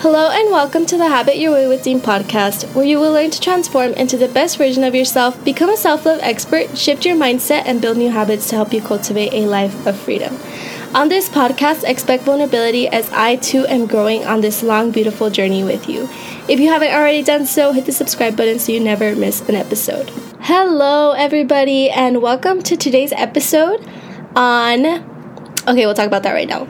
Hello and welcome to the Habit Your Way with Dean podcast, where you will learn to transform into the best version of yourself, become a self love expert, shift your mindset, and build new habits to help you cultivate a life of freedom. On this podcast, expect vulnerability as I too am growing on this long, beautiful journey with you. If you haven't already done so, hit the subscribe button so you never miss an episode. Hello, everybody, and welcome to today's episode on. Okay, we'll talk about that right now.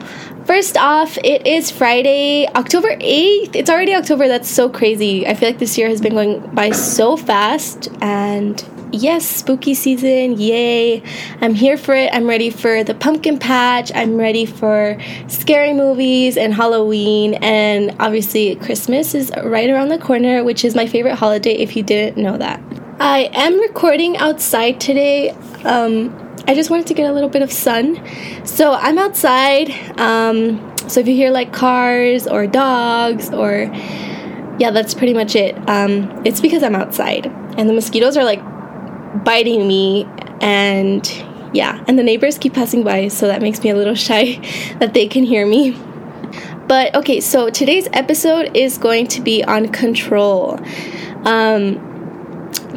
First off, it is Friday, October 8th. It's already October. That's so crazy. I feel like this year has been going by so fast. And yes, spooky season. Yay. I'm here for it. I'm ready for the pumpkin patch. I'm ready for scary movies and Halloween. And obviously, Christmas is right around the corner, which is my favorite holiday if you didn't know that. I am recording outside today. Um, I just wanted to get a little bit of sun. So I'm outside. Um, so if you hear like cars or dogs or yeah, that's pretty much it. Um, it's because I'm outside and the mosquitoes are like biting me and yeah, and the neighbors keep passing by, so that makes me a little shy that they can hear me. But okay, so today's episode is going to be on control. Um,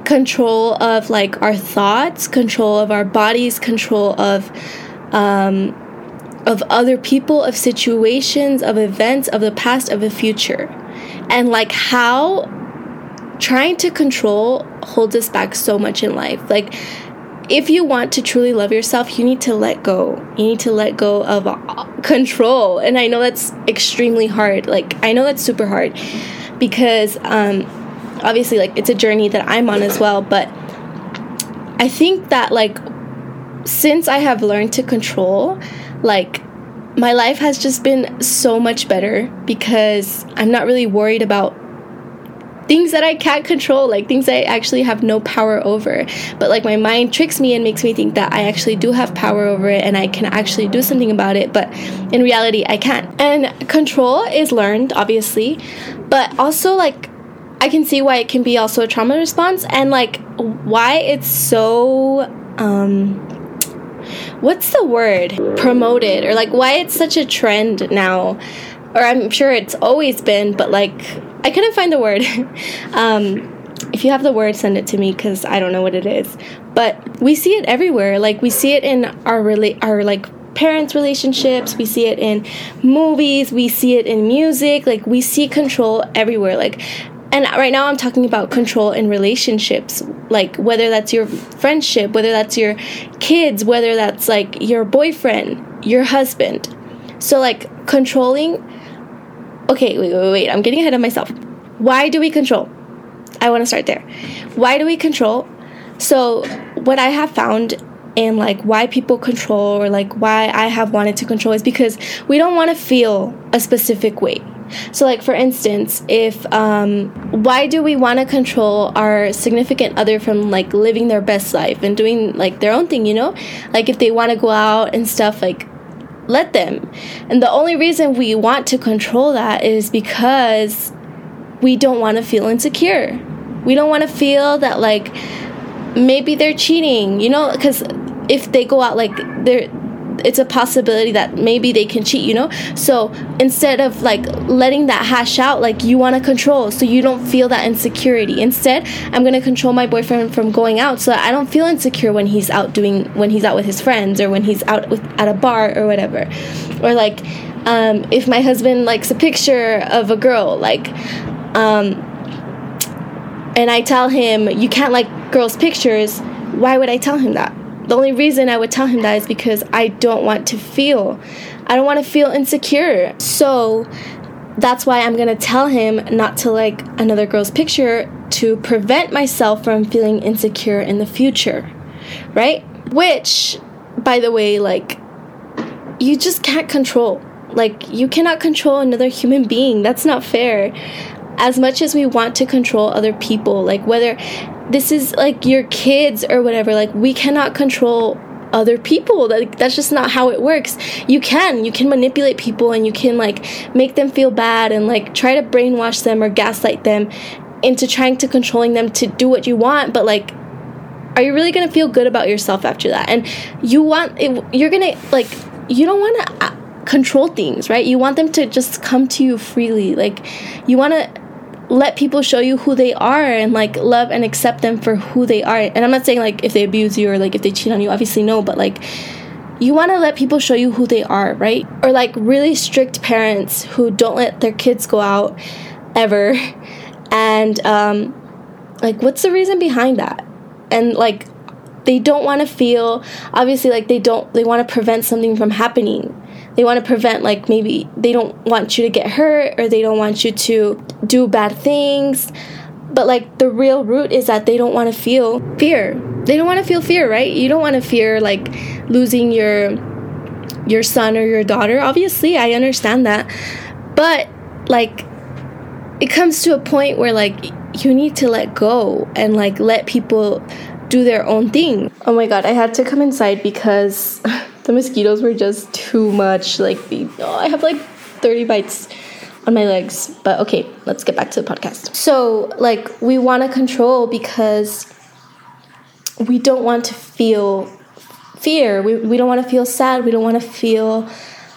control of like our thoughts, control of our bodies, control of um, of other people, of situations, of events, of the past, of the future, and like how trying to control holds us back so much in life. Like if you want to truly love yourself, you need to let go. You need to let go of uh, control. And I know that's extremely hard. Like, I know that's super hard because um, obviously like it's a journey that I'm on as well, but I think that like since I have learned to control, like my life has just been so much better because I'm not really worried about things that I can't control, like things I actually have no power over. But like my mind tricks me and makes me think that I actually do have power over it and I can actually do something about it, but in reality I can't. And control is learned, obviously, but also like I can see why it can be also a trauma response and like why it's so um what's the word? Promoted or like why it's such a trend now. Or I'm sure it's always been but like I couldn't find the word. Um if you have the word send it to me cuz I don't know what it is. But we see it everywhere. Like we see it in our really our like parents relationships. We see it in movies. We see it in music. Like we see control everywhere. Like and right now i'm talking about control in relationships like whether that's your friendship whether that's your kids whether that's like your boyfriend your husband. So like controlling okay wait wait wait i'm getting ahead of myself. Why do we control? I want to start there. Why do we control? So what i have found and like why people control or like why i have wanted to control is because we don't want to feel a specific way so, like for instance, if um, why do we want to control our significant other from like living their best life and doing like their own thing? You know, like if they want to go out and stuff, like let them. And the only reason we want to control that is because we don't want to feel insecure. We don't want to feel that like maybe they're cheating, you know, because if they go out like they're it's a possibility that maybe they can cheat, you know? So instead of like letting that hash out, like you want to control so you don't feel that insecurity. Instead, I'm going to control my boyfriend from going out so I don't feel insecure when he's out doing, when he's out with his friends or when he's out with, at a bar or whatever. Or like, um, if my husband likes a picture of a girl, like, um, and I tell him, you can't like girls' pictures, why would I tell him that? The only reason I would tell him that is because I don't want to feel, I don't want to feel insecure. So that's why I'm gonna tell him not to like another girl's picture to prevent myself from feeling insecure in the future, right? Which, by the way, like, you just can't control. Like, you cannot control another human being. That's not fair. As much as we want to control other people, like, whether this is like your kids or whatever like we cannot control other people like that's just not how it works you can you can manipulate people and you can like make them feel bad and like try to brainwash them or gaslight them into trying to controlling them to do what you want but like are you really going to feel good about yourself after that and you want it, you're going to like you don't want to uh, control things, right? You want them to just come to you freely. Like you want to let people show you who they are and like love and accept them for who they are. And I'm not saying like if they abuse you or like if they cheat on you, obviously no, but like you want to let people show you who they are, right? Or like really strict parents who don't let their kids go out ever. And um like what's the reason behind that? And like they don't want to feel obviously like they don't they want to prevent something from happening they want to prevent like maybe they don't want you to get hurt or they don't want you to do bad things. But like the real root is that they don't want to feel fear. They don't want to feel fear right? You don't want to fear like losing your your son or your daughter. Obviously i understand that. But like it comes to a point where like you need to let go and like let people do their own thing. Oh my god i had to come inside because the mosquitoes were just too much. Like, the, oh, I have like 30 bites on my legs. But okay, let's get back to the podcast. So, like, we want to control because we don't want to feel fear. We, we don't want to feel sad. We don't want to feel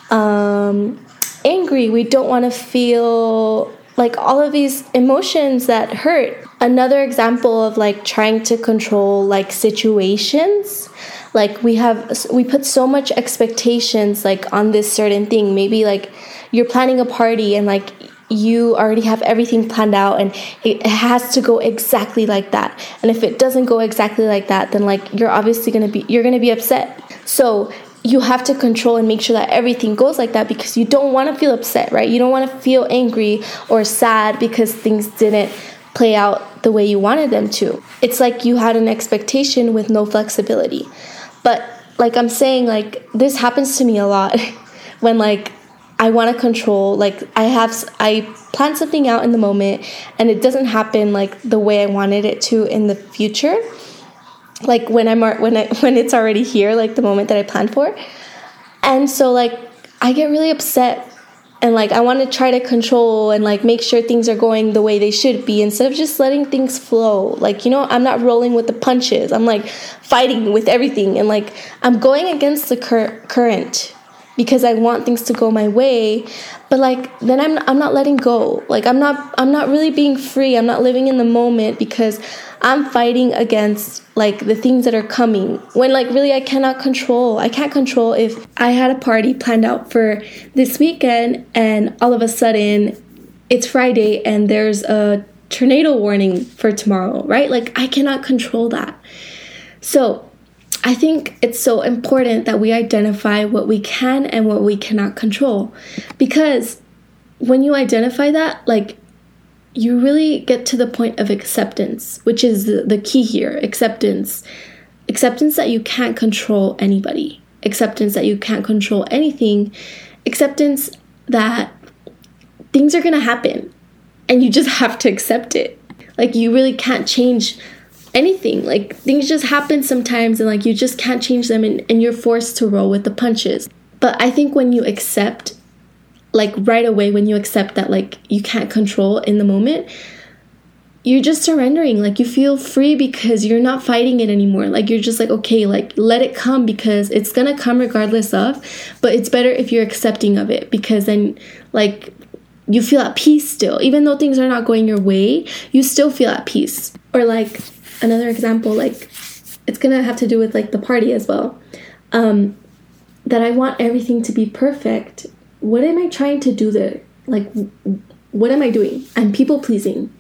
um, angry. We don't want to feel like all of these emotions that hurt. Another example of like trying to control like situations like we have we put so much expectations like on this certain thing. Maybe like you're planning a party and like you already have everything planned out and it has to go exactly like that. And if it doesn't go exactly like that then like you're obviously going to be you're going to be upset. So you have to control and make sure that everything goes like that because you don't want to feel upset right? You don't want to feel angry or sad because things didn't play out the way you wanted them to. It's like you had an expectation with no flexibility but like I'm saying, like this happens to me a lot when like I want to control. Like I have I plan something out in the moment and it doesn't happen like the way I wanted it to in the future. Like when I'm when I when it's already here, like the moment that I planned for. And so like I get really upset and like I want to try to control and like make sure things are going the way they should be instead of just letting things flow. Like, you know, I'm not rolling with the punches. I'm like fighting with everything and like I'm going against the cur- current because I want things to go my way, but like then I'm I'm not letting go. Like I'm not I'm not really being free. I'm not living in the moment because I'm fighting against like the things that are coming when like really I cannot control. I can't control if I had a party planned out for this weekend and all of a sudden it's Friday and there's a tornado warning for tomorrow, right? Like I cannot control that. So, I think it's so important that we identify what we can and what we cannot control because when you identify that, like you really get to the point of acceptance, which is the, key here acceptance. Acceptance that you can't control anybody, acceptance that you can't control anything, acceptance that things are gonna happen and you just have to accept it. Like, you really can't change anything. Like, things just happen sometimes and like you just can't change them and, and you're forced to roll with the punches. But I think when you accept like right away when you accept that like you can't control in the moment you're just surrendering. Like you feel free because you're not fighting it anymore. Like you're just like okay like let it come because it's gonna come regardless of but it's better if you're accepting of it because then like you feel at peace still. Even though things are not going your way you still feel at peace. Or like another example like it's gonna have to do with like the party as well. Um that i want everything to be perfect what am I trying to do there? Like, what am I doing? I'm people pleasing.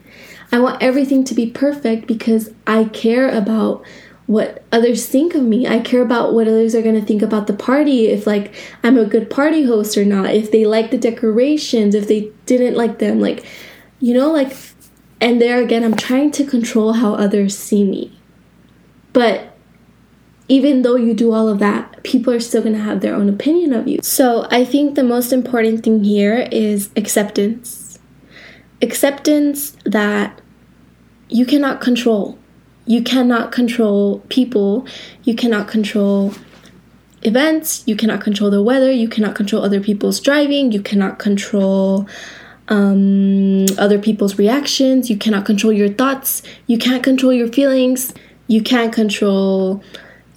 I want everything to be perfect because I care about what others think of me. I care about what others are going to think about the party, if like I'm a good party host or not, if they like the decorations, if they didn't like them, like you know, like and there again I'm trying to control how others see me. But even though you do all of that, people are still going to have their own opinion of you. So I think the most important thing here is acceptance. Acceptance that you cannot control. You cannot control people. You cannot control events. You cannot control the weather. You cannot control other people's driving. You cannot control um, other people's reactions. You cannot control your thoughts. You can't control your feelings. You can't control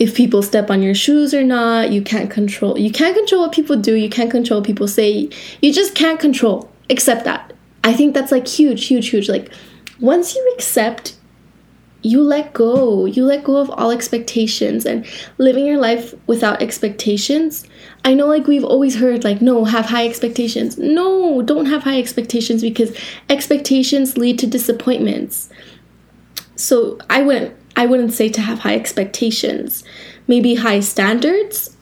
if people step on your shoes or not. You can't control. You can't control what people do. You can't control what people say. You just can't control. Accept that. I think that's like huge, huge, huge. Like once you accept you let go. You let go of all expectations and living your life without expectations. I know, like, we've always heard, like, no, have high expectations. No, don't have high expectations because expectations lead to disappointments. So I wouldn't, I wouldn't say to have high expectations. Maybe high standards.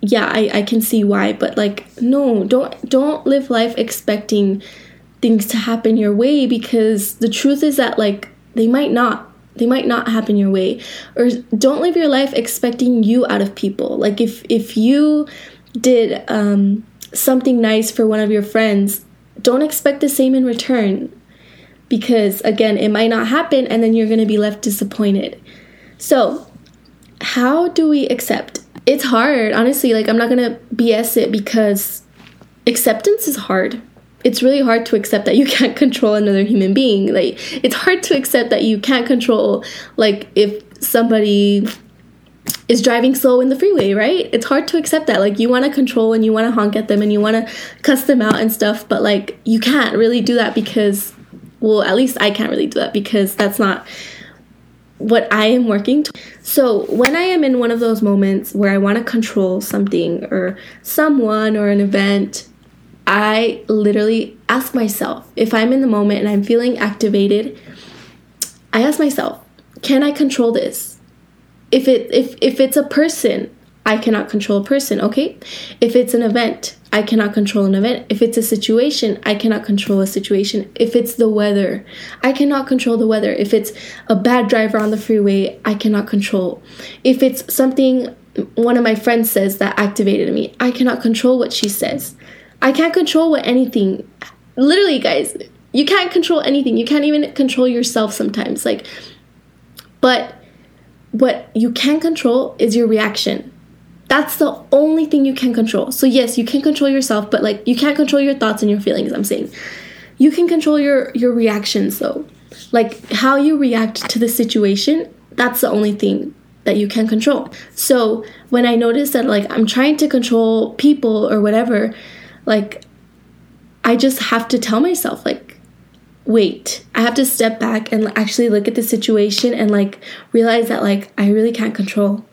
Yeah, I, I can see why, but like, no, don't don't live life expecting things to happen your way because the truth is that like they might not they might not happen your way or don't live your life expecting you out of people like if if you did um, something nice for one of your friends don't expect the same in return because again it might not happen and then you're going to be left disappointed so how do we accept it's hard honestly like i'm not going to bs it because acceptance is hard it's really hard to accept that you can't control another human being. Like it's hard to accept that you can't control like if somebody is driving slow in the freeway, right? It's hard to accept that. Like you want to control and you want to honk at them and you want to cuss them out and stuff, but like you can't really do that because well, at least I can't really do that because that's not what I am working to. So, when I am in one of those moments where I want to control something or someone or an event, I literally ask myself if I'm in the moment and I'm feeling activated, I ask myself, can I control this? If it if if it's a person, I cannot control a person, okay? If it's an event, I cannot control an event. If it's a situation, I cannot control a situation. If it's the weather, I cannot control the weather. If it's a bad driver on the freeway, I cannot control. If it's something one of my friends says that activated me, I cannot control what she says. I can't control what anything. Literally, guys, you can't control anything. You can't even control yourself sometimes. Like, but what you can control is your reaction. That's the only thing you can control. So yes, you can control yourself, but like you can't control your thoughts and your feelings, I'm saying. You can control your your reactions though. Like how you react to the situation, that's the only thing that you can control. So, when I notice that like I'm trying to control people or whatever, like I just have to tell myself like wait, I have to step back and actually look at the situation and like realize that like I really can't control.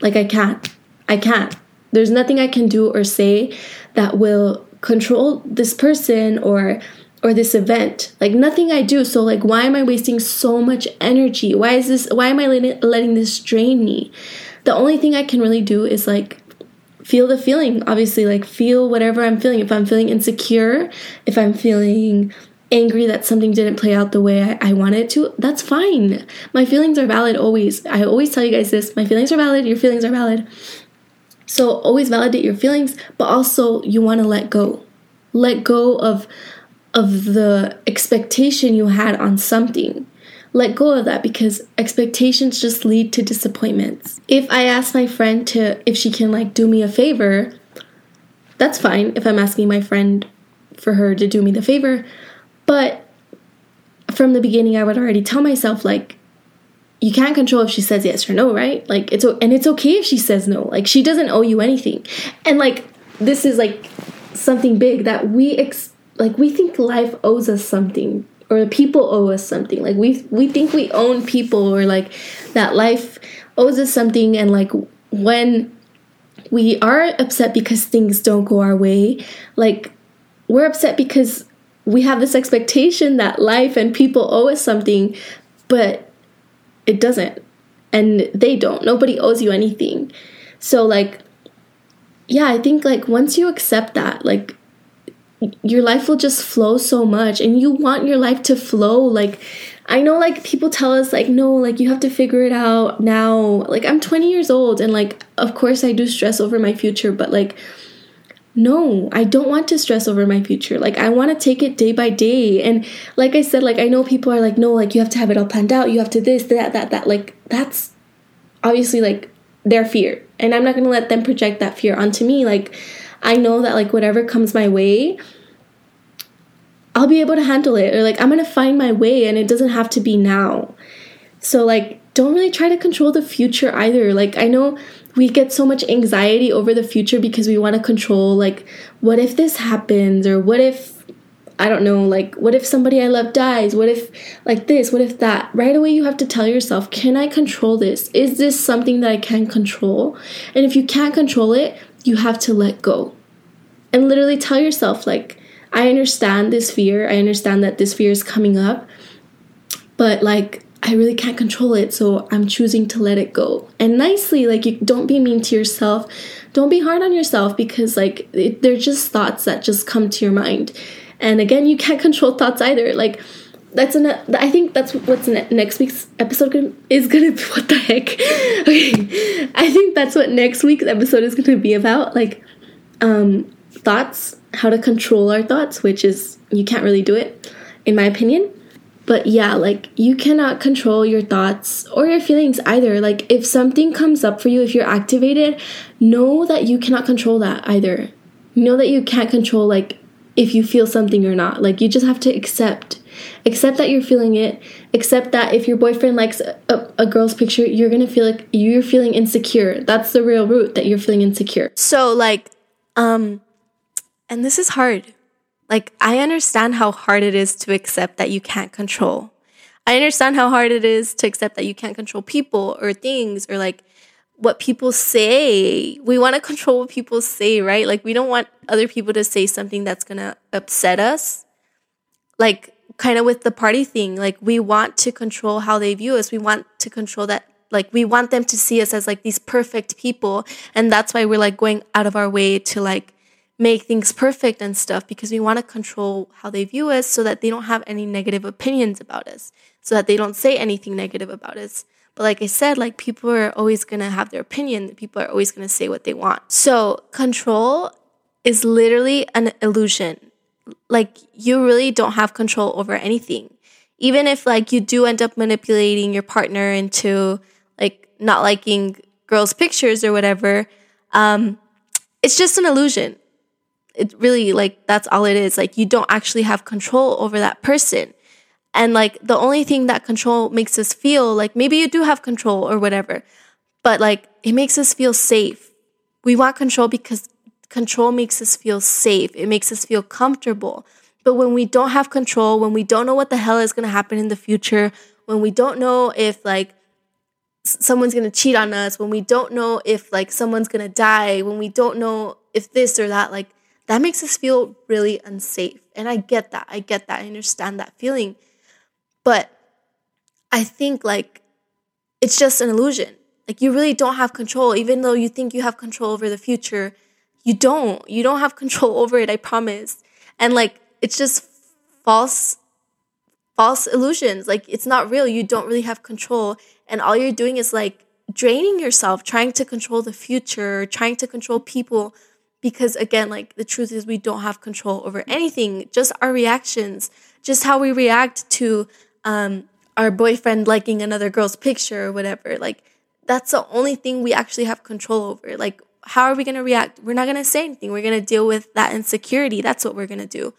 Like I can't. I can't. There's nothing I can do or say that will control this person or or this event. Like nothing I do. So like why am I wasting so much energy? Why is this why am I letting, letting this drain me? The only thing I can really do is like feel the feeling obviously like feel whatever i'm feeling if i'm feeling insecure if i'm feeling angry that something didn't play out the way I, I wanted to that's fine my feelings are valid always i always tell you guys this my feelings are valid your feelings are valid so always validate your feelings but also you want to let go. Let go of of the expectation you had on something. Let go of that because expectations just lead to disappointments. If I ask my friend to if she can like do me a favor, that's fine if I'm asking my friend for her to do me the favor, but from the beginning I would already tell myself like you can't control if she says yes or no, right? Like it's and it's okay if she says no. Like she doesn't owe you anything. And like this is like something big that we ex- like we think life owes us something or people owe us something. Like we we think we own people or like that life owes us something and like when we are upset because things don't go our way, like we're upset because we have this expectation that life and people owe us something, but it doesn't. And they don't. Nobody owes you anything. So like yeah, I think like once you accept that, like your life will just flow so much and you want your life to flow like I know like people tell us like no like you have to figure it out now like I'm 20 years old and like of course I do stress over my future but like no I don't want to stress over my future. Like I want to take it day by day. And like I said like I know people are like no like you have to have it all planned out. You have to this that that that. Like that's obviously like their fear. And I'm not going to let them project that fear onto me. Like I know that like whatever comes my way, I'll be able to handle it. Or like I'm going to find my way and it doesn't have to be now. So like don't really try to control the future either. Like, I know we get so much anxiety over the future because we want to control, like, what if this happens? Or what if, I don't know, like, what if somebody I love dies? What if, like, this? What if that? Right away, you have to tell yourself, can I control this? Is this something that I can control? And if you can't control it, you have to let go. And literally tell yourself, like, I understand this fear. I understand that this fear is coming up. But, like, I really can't control it, so I'm choosing to let it go. And nicely, like you don't be mean to yourself. Don't be hard on yourself because like it, they're just thoughts that just come to your mind. And again, you can't control thoughts either. Like that's an I think that's what's ne- next week's episode gonna, is gonna be what the heck. okay. I think that's what next week's episode is gonna be about like um thoughts, how to control our thoughts, which is you can't really do it in my opinion but yeah, like you cannot control your thoughts or your feelings either. Like if something comes up for you, if you're activated, know that you cannot control that either. Know that you can't control like if you feel something or not. Like you just have to accept. Accept that you're feeling it. Accept that if your boyfriend likes a, a, girl's picture, you're gonna feel like you're feeling insecure. That's the real root that you're feeling insecure. So like, um, and this is hard like, I understand how hard it is to accept that you can't control. I understand how hard it is to accept that you can't control people or things or like what people say. We want to control what people say, right? Like, we don't want other people to say something that's going to upset us. Like, kind of with the party thing, like, we want to control how they view us. We want to control that. Like, we want them to see us as like these perfect people. And that's why we're like going out of our way to like make things perfect and stuff because we want to control how they view us so that they don't have any negative opinions about us, so that they don't say anything negative about us. But like I said, like people are always going to have their opinion. People are always going to say what they want. So control is literally an illusion. Like you really don't have control over anything. Even if like you do end up manipulating your partner into like not liking girls' pictures or whatever, um, it's just an illusion it really like that's all it is. Like you don't actually have control over that person. And like the only thing that control makes us feel like maybe you do have control or whatever but like it makes us feel safe. We want control because control makes us feel safe. It makes us feel comfortable. But when we don't have control when we don't know what the hell is going to happen in the future when we don't know if like someone's going to cheat on us when we don't know if like someone's going to die when we don't know if this or that like that makes us feel really unsafe. And I get that. I get that. I understand that feeling. But I think like it's just an illusion. Like you really don't have control, even though you think you have control over the future. You don't. You don't have control over it, I promise. And like it's just false false illusions. Like it's not real. You don't really have control. And all you're doing is like draining yourself, trying to control the future, trying to control people because again like the truth is we don't have control over anything just our reactions just how we react to um, our boyfriend liking another girl's picture or whatever. Like that's the only thing we actually have control over. Like how are we going to react? We're not going to say anything. We're going to deal with that insecurity. That's what we're going to do.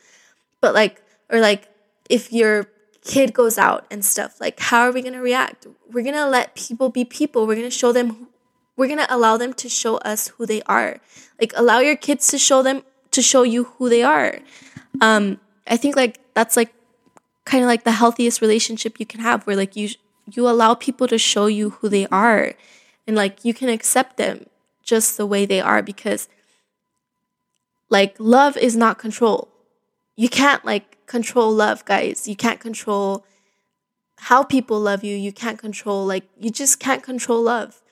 But like or like if your kid goes out and stuff like how are we going to react? We're going to let people be people. We're going to show them we're going to allow them to show us who they are. Like allow your kids to show them to show you who they are. Um i think like that's like kind of like the healthiest relationship you can have where like you you allow people to show you who they are and like you can accept them just the way they are because like love is not control. You can't like control love guys. You can't control how people love you. You can't control like you just can't control love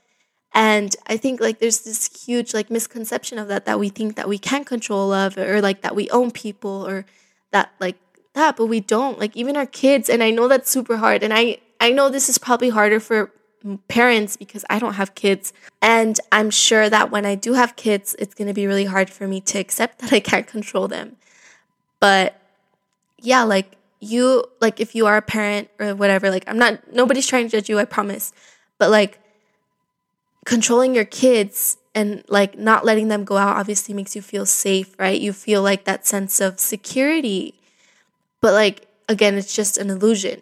and I think like there's this huge like misconception of that that we think that we can control love or like that we own people or that like that, but we don't. Like even our kids, and I know that's super hard. And I I know this is probably harder for parents because I don't have kids. And I'm sure that when I do have kids, it's going to be really hard for me to accept that I can't control them. But yeah, like you, like if you are a parent or whatever, like I'm not, nobody's trying to judge you, I promise. But like controlling your kids and like not letting them go out obviously makes you feel safe, right? You feel like that sense of security. But like again, it's just an illusion.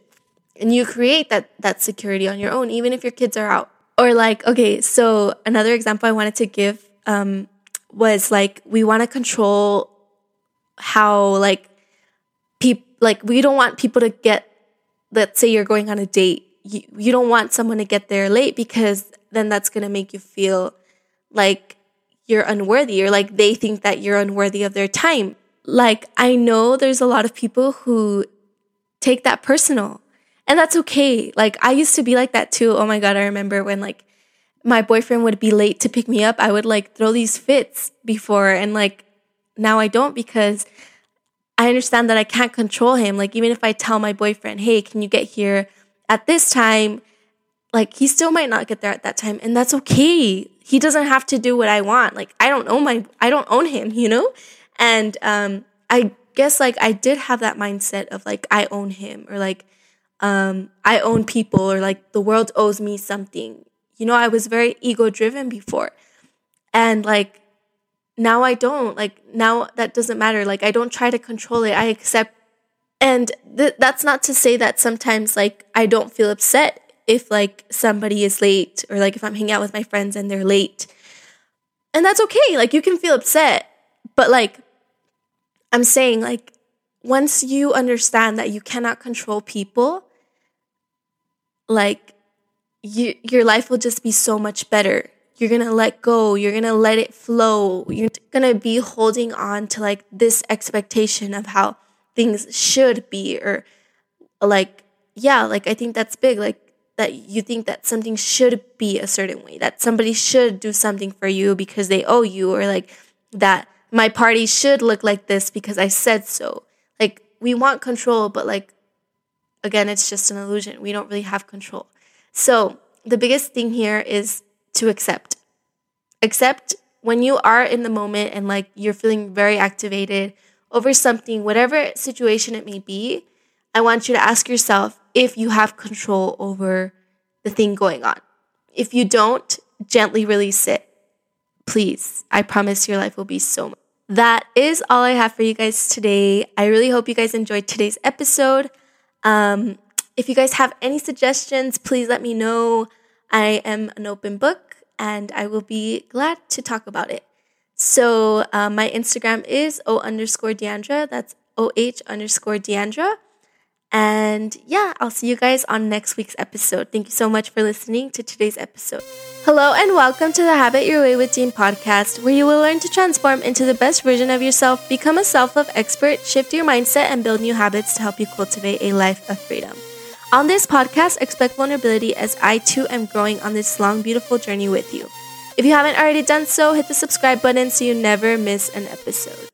and you create that that security on your own even if your kids are out or like okay so another example i wanted to give um, was like we want to control how like people like we don't want people to get let's say you're going on a date you, you don't want someone to get there late because then that's going to make you feel like you're unworthy or like they think that you're unworthy of their time like i know there's a lot of people who take that personal and that's okay. Like I used to be like that too. Oh my God. I remember when like my boyfriend would be late to pick me up. I would like throw these fits before and like now I don't because I understand that I can't control him. Like even if I tell my boyfriend, hey, can you get here at this time? Like he still might not get there at that time. And that's okay. He doesn't have to do what I want. Like I don't own my I don't own him, you know? And um I guess like I did have that mindset of like I own him or like um, I own people or like the world owes me something. You know, I was very ego driven before. And like now I don't. Like now that doesn't matter. Like I don't try to control it. I accept. And th- that's not to say that sometimes like I don't feel upset if like somebody is late or like if I'm hanging out with my friends and they're late. And that's okay. Like you can feel upset. But like I'm saying like once you understand that you cannot control people, like you, your life will just be so much better. You're gonna let go, you're gonna let it flow. You're gonna be holding on to like this expectation of how things should be, or like, yeah, like I think that's big. Like that you think that something should be a certain way, that somebody should do something for you because they owe you, or like that my party should look like this because I said so. Like we want control, but like again, it's just an illusion. We don't really have control. So the biggest thing here is to accept. Accept when you are in the moment and like you're feeling very activated over something, whatever situation it may be, I want you to ask yourself if you have control over the thing going on. If you don't, gently release it. Please, I promise your life will be so much. That is all I have for you guys today. I really hope you guys enjoyed today's episode. Um, if you guys have any suggestions, please let me know. I am an open book and I will be glad to talk about it. So uh, my Instagram is O underscore Deandra. That's O H underscore Deandra. And yeah, I'll see you guys on next week's episode. Thank you so much for listening to today's episode. Hello, and welcome to the Habit Your Way with Dean podcast, where you will learn to transform into the best version of yourself, become a self love expert, shift your mindset, and build new habits to help you cultivate a life of freedom. On this podcast, expect vulnerability as I too am growing on this long, beautiful journey with you. If you haven't already done so, hit the subscribe button so you never miss an episode.